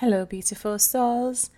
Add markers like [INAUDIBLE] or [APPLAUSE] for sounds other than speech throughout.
Hello, beautiful souls.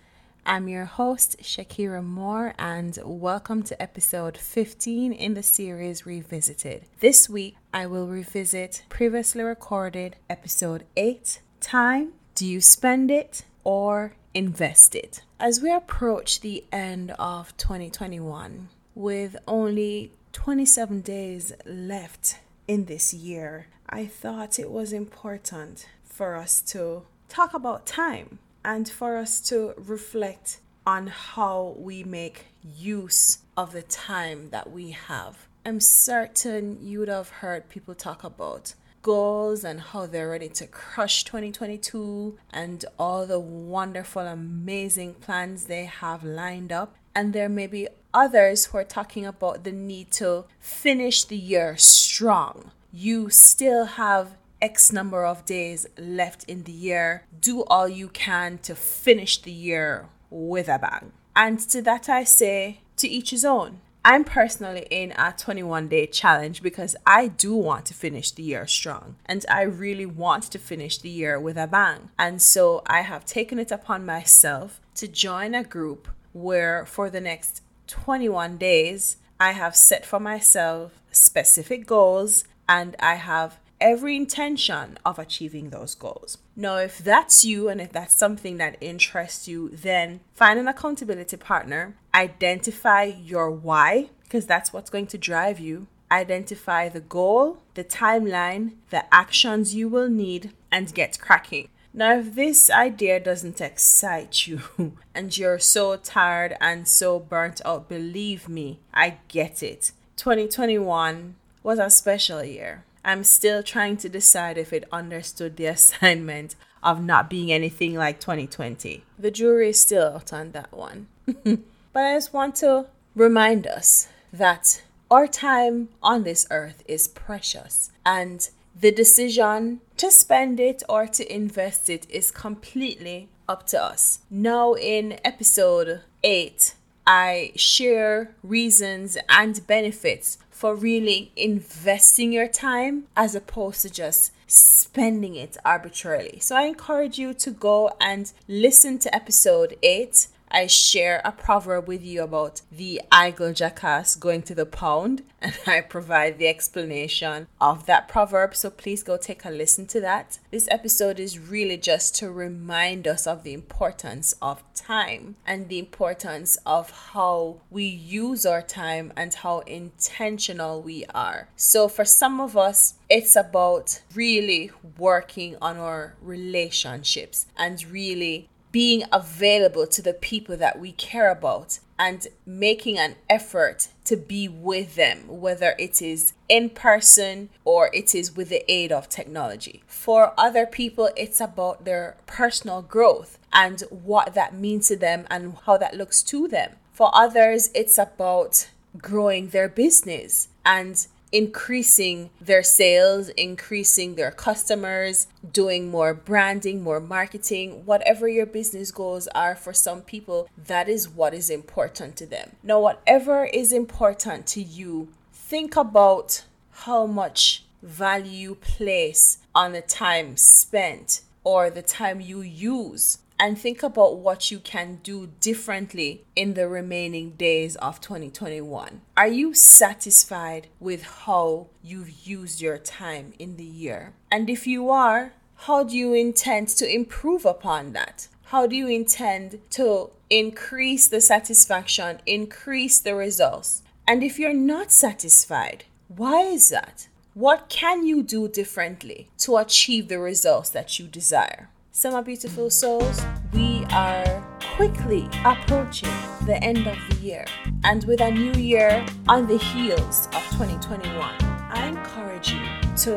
I'm your host, Shakira Moore, and welcome to episode 15 in the series Revisited. This week, I will revisit previously recorded episode 8 Time. Do you spend it or invest it? As we approach the end of 2021, with only 27 days left in this year, I thought it was important for us to talk about time and for us to reflect on how we make use of the time that we have. I'm certain you would have heard people talk about goals and how they're ready to crush 2022 and all the wonderful, amazing plans they have lined up. And there may be others who are talking about the need to finish the year strong. You still have X number of days left in the year. Do all you can to finish the year with a bang. And to that, I say, to each his own. I'm personally in a 21 day challenge because I do want to finish the year strong and I really want to finish the year with a bang. And so I have taken it upon myself to join a group where for the next 21 days, I have set for myself specific goals and I have every intention of achieving those goals. Now, if that's you and if that's something that interests you, then find an accountability partner, identify your why, because that's what's going to drive you. Identify the goal, the timeline, the actions you will need, and get cracking. Now, if this idea doesn't excite you [LAUGHS] and you're so tired and so burnt out, believe me, I get it. 2021 was a special year. I'm still trying to decide if it understood the [LAUGHS] assignment of not being anything like 2020. The jury is still out on that one. [LAUGHS] but I just want to remind us that our time on this earth is precious and the decision to spend it or to invest it is completely up to us. Now, in episode 8, I share reasons and benefits for really investing your time as opposed to just spending it arbitrarily. So I encourage you to go and listen to episode 8 I share a proverb with you about the eagle jackass going to the pound, [LAUGHS] and I provide the explanation of that proverb. So please go take a listen to that. This episode is really just to remind us of the importance of time and the importance of how we use our time and how intentional we are. So for some of us, it's about really working on our relationships and really being available to the people that we care about and making an effort to be with them, whether it is in person or it is with the aid of technology. For other people, it's about their personal growth and what that means to them and how that looks to them. For others, it's about growing their business and increasing their sales, increasing their customers, doing more branding, more marketing, whatever your business goals are for some people, that is what is important to them. Now, whatever is important to you, think about how much value you place on the time spent or the time you use and think about what you can do differently in the remaining days of 2021. Are you satisfied with how you've used your time in the year? And if you are, how do you intend to improve upon that? How do you intend to increase the satisfaction, increase the results? And if you're not satisfied, why is that? What can you do differently to achieve the results that you desire? My beautiful souls, we are quickly approaching the end of the year. And with a new year on the heels of 2021, I encourage you to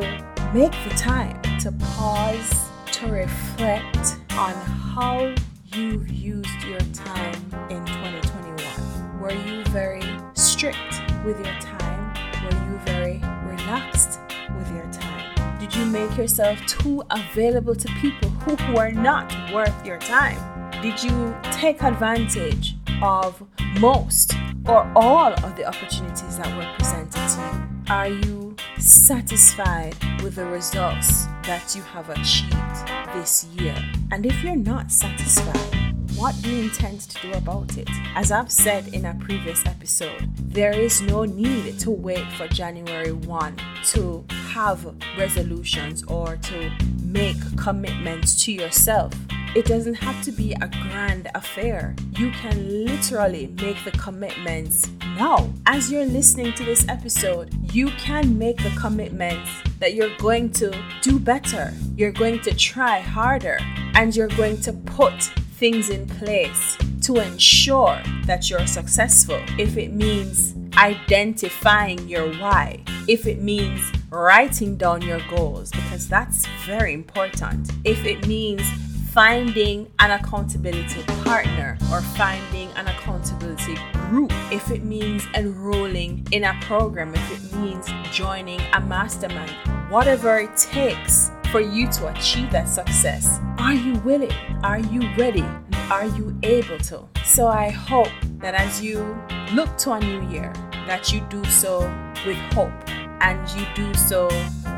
make the time to pause, to reflect on how you've used your time in 2021. Were you very strict with your time? Were you very relaxed with your time? Did you make yourself too available to people who are not worth your time? Did you take advantage of most or all of the opportunities that were presented to you? Are you satisfied with the results that you have achieved this year? And if you're not satisfied, what do you intend to do about it? As I've said in a previous episode, there is no need to wait for January 1 to have resolutions or to make commitments to yourself. It doesn't have to be a grand affair. You can literally make the commitments now. As you're listening to this episode, you can make the commitments that you're going to do better, you're going to try harder, and you're going to put things in place to ensure that you're successful. If it means identifying your why, if it means writing down your goals, because that's very important. If it means finding an accountability partner or finding an accountability group, if it means enrolling in a program, if it means joining a mastermind, whatever it takes for you to achieve that success. Are you willing? Are you ready? Are you able to? So I hope that as you look to a new year, that you do so with hope and you do so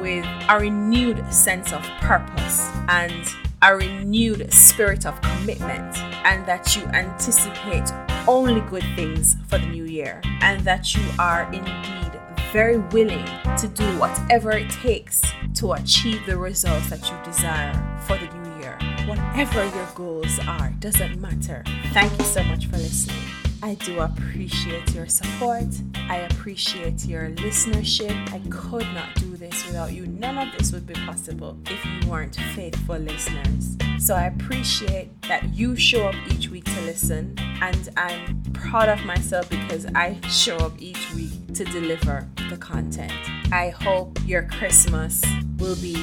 with a renewed sense of purpose and a renewed spirit of commitment, and that you anticipate only good things for the new year, and that you are indeed very willing to do whatever it takes to achieve the results that you desire for the new year. Whatever your goals are, doesn't matter. Thank you so much for listening. I do appreciate your support. I appreciate your listenership. I could not do this without you. None of this would be possible if you weren't faithful listeners. So I appreciate that you show up each week to listen, and I'm proud of myself because I show up each week to deliver the content. I hope your Christmas will be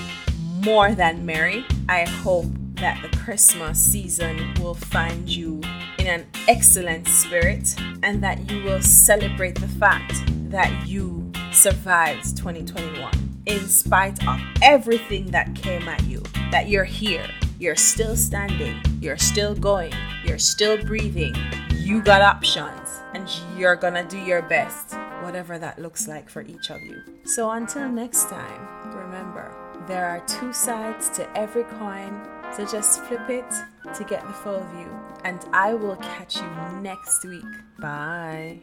more than merry. I hope that the Christmas season will find you in an excellent spirit and that you will celebrate the fact that you survived 2021 in spite of everything that came at you, that you're here, you're still standing, you're still going, you're still breathing, you got options, and you're gonna do your best, whatever that looks like for each of you. So until next time, remember, there are two sides to every coin, so just flip it to get the full view. And I will catch you next week. Bye.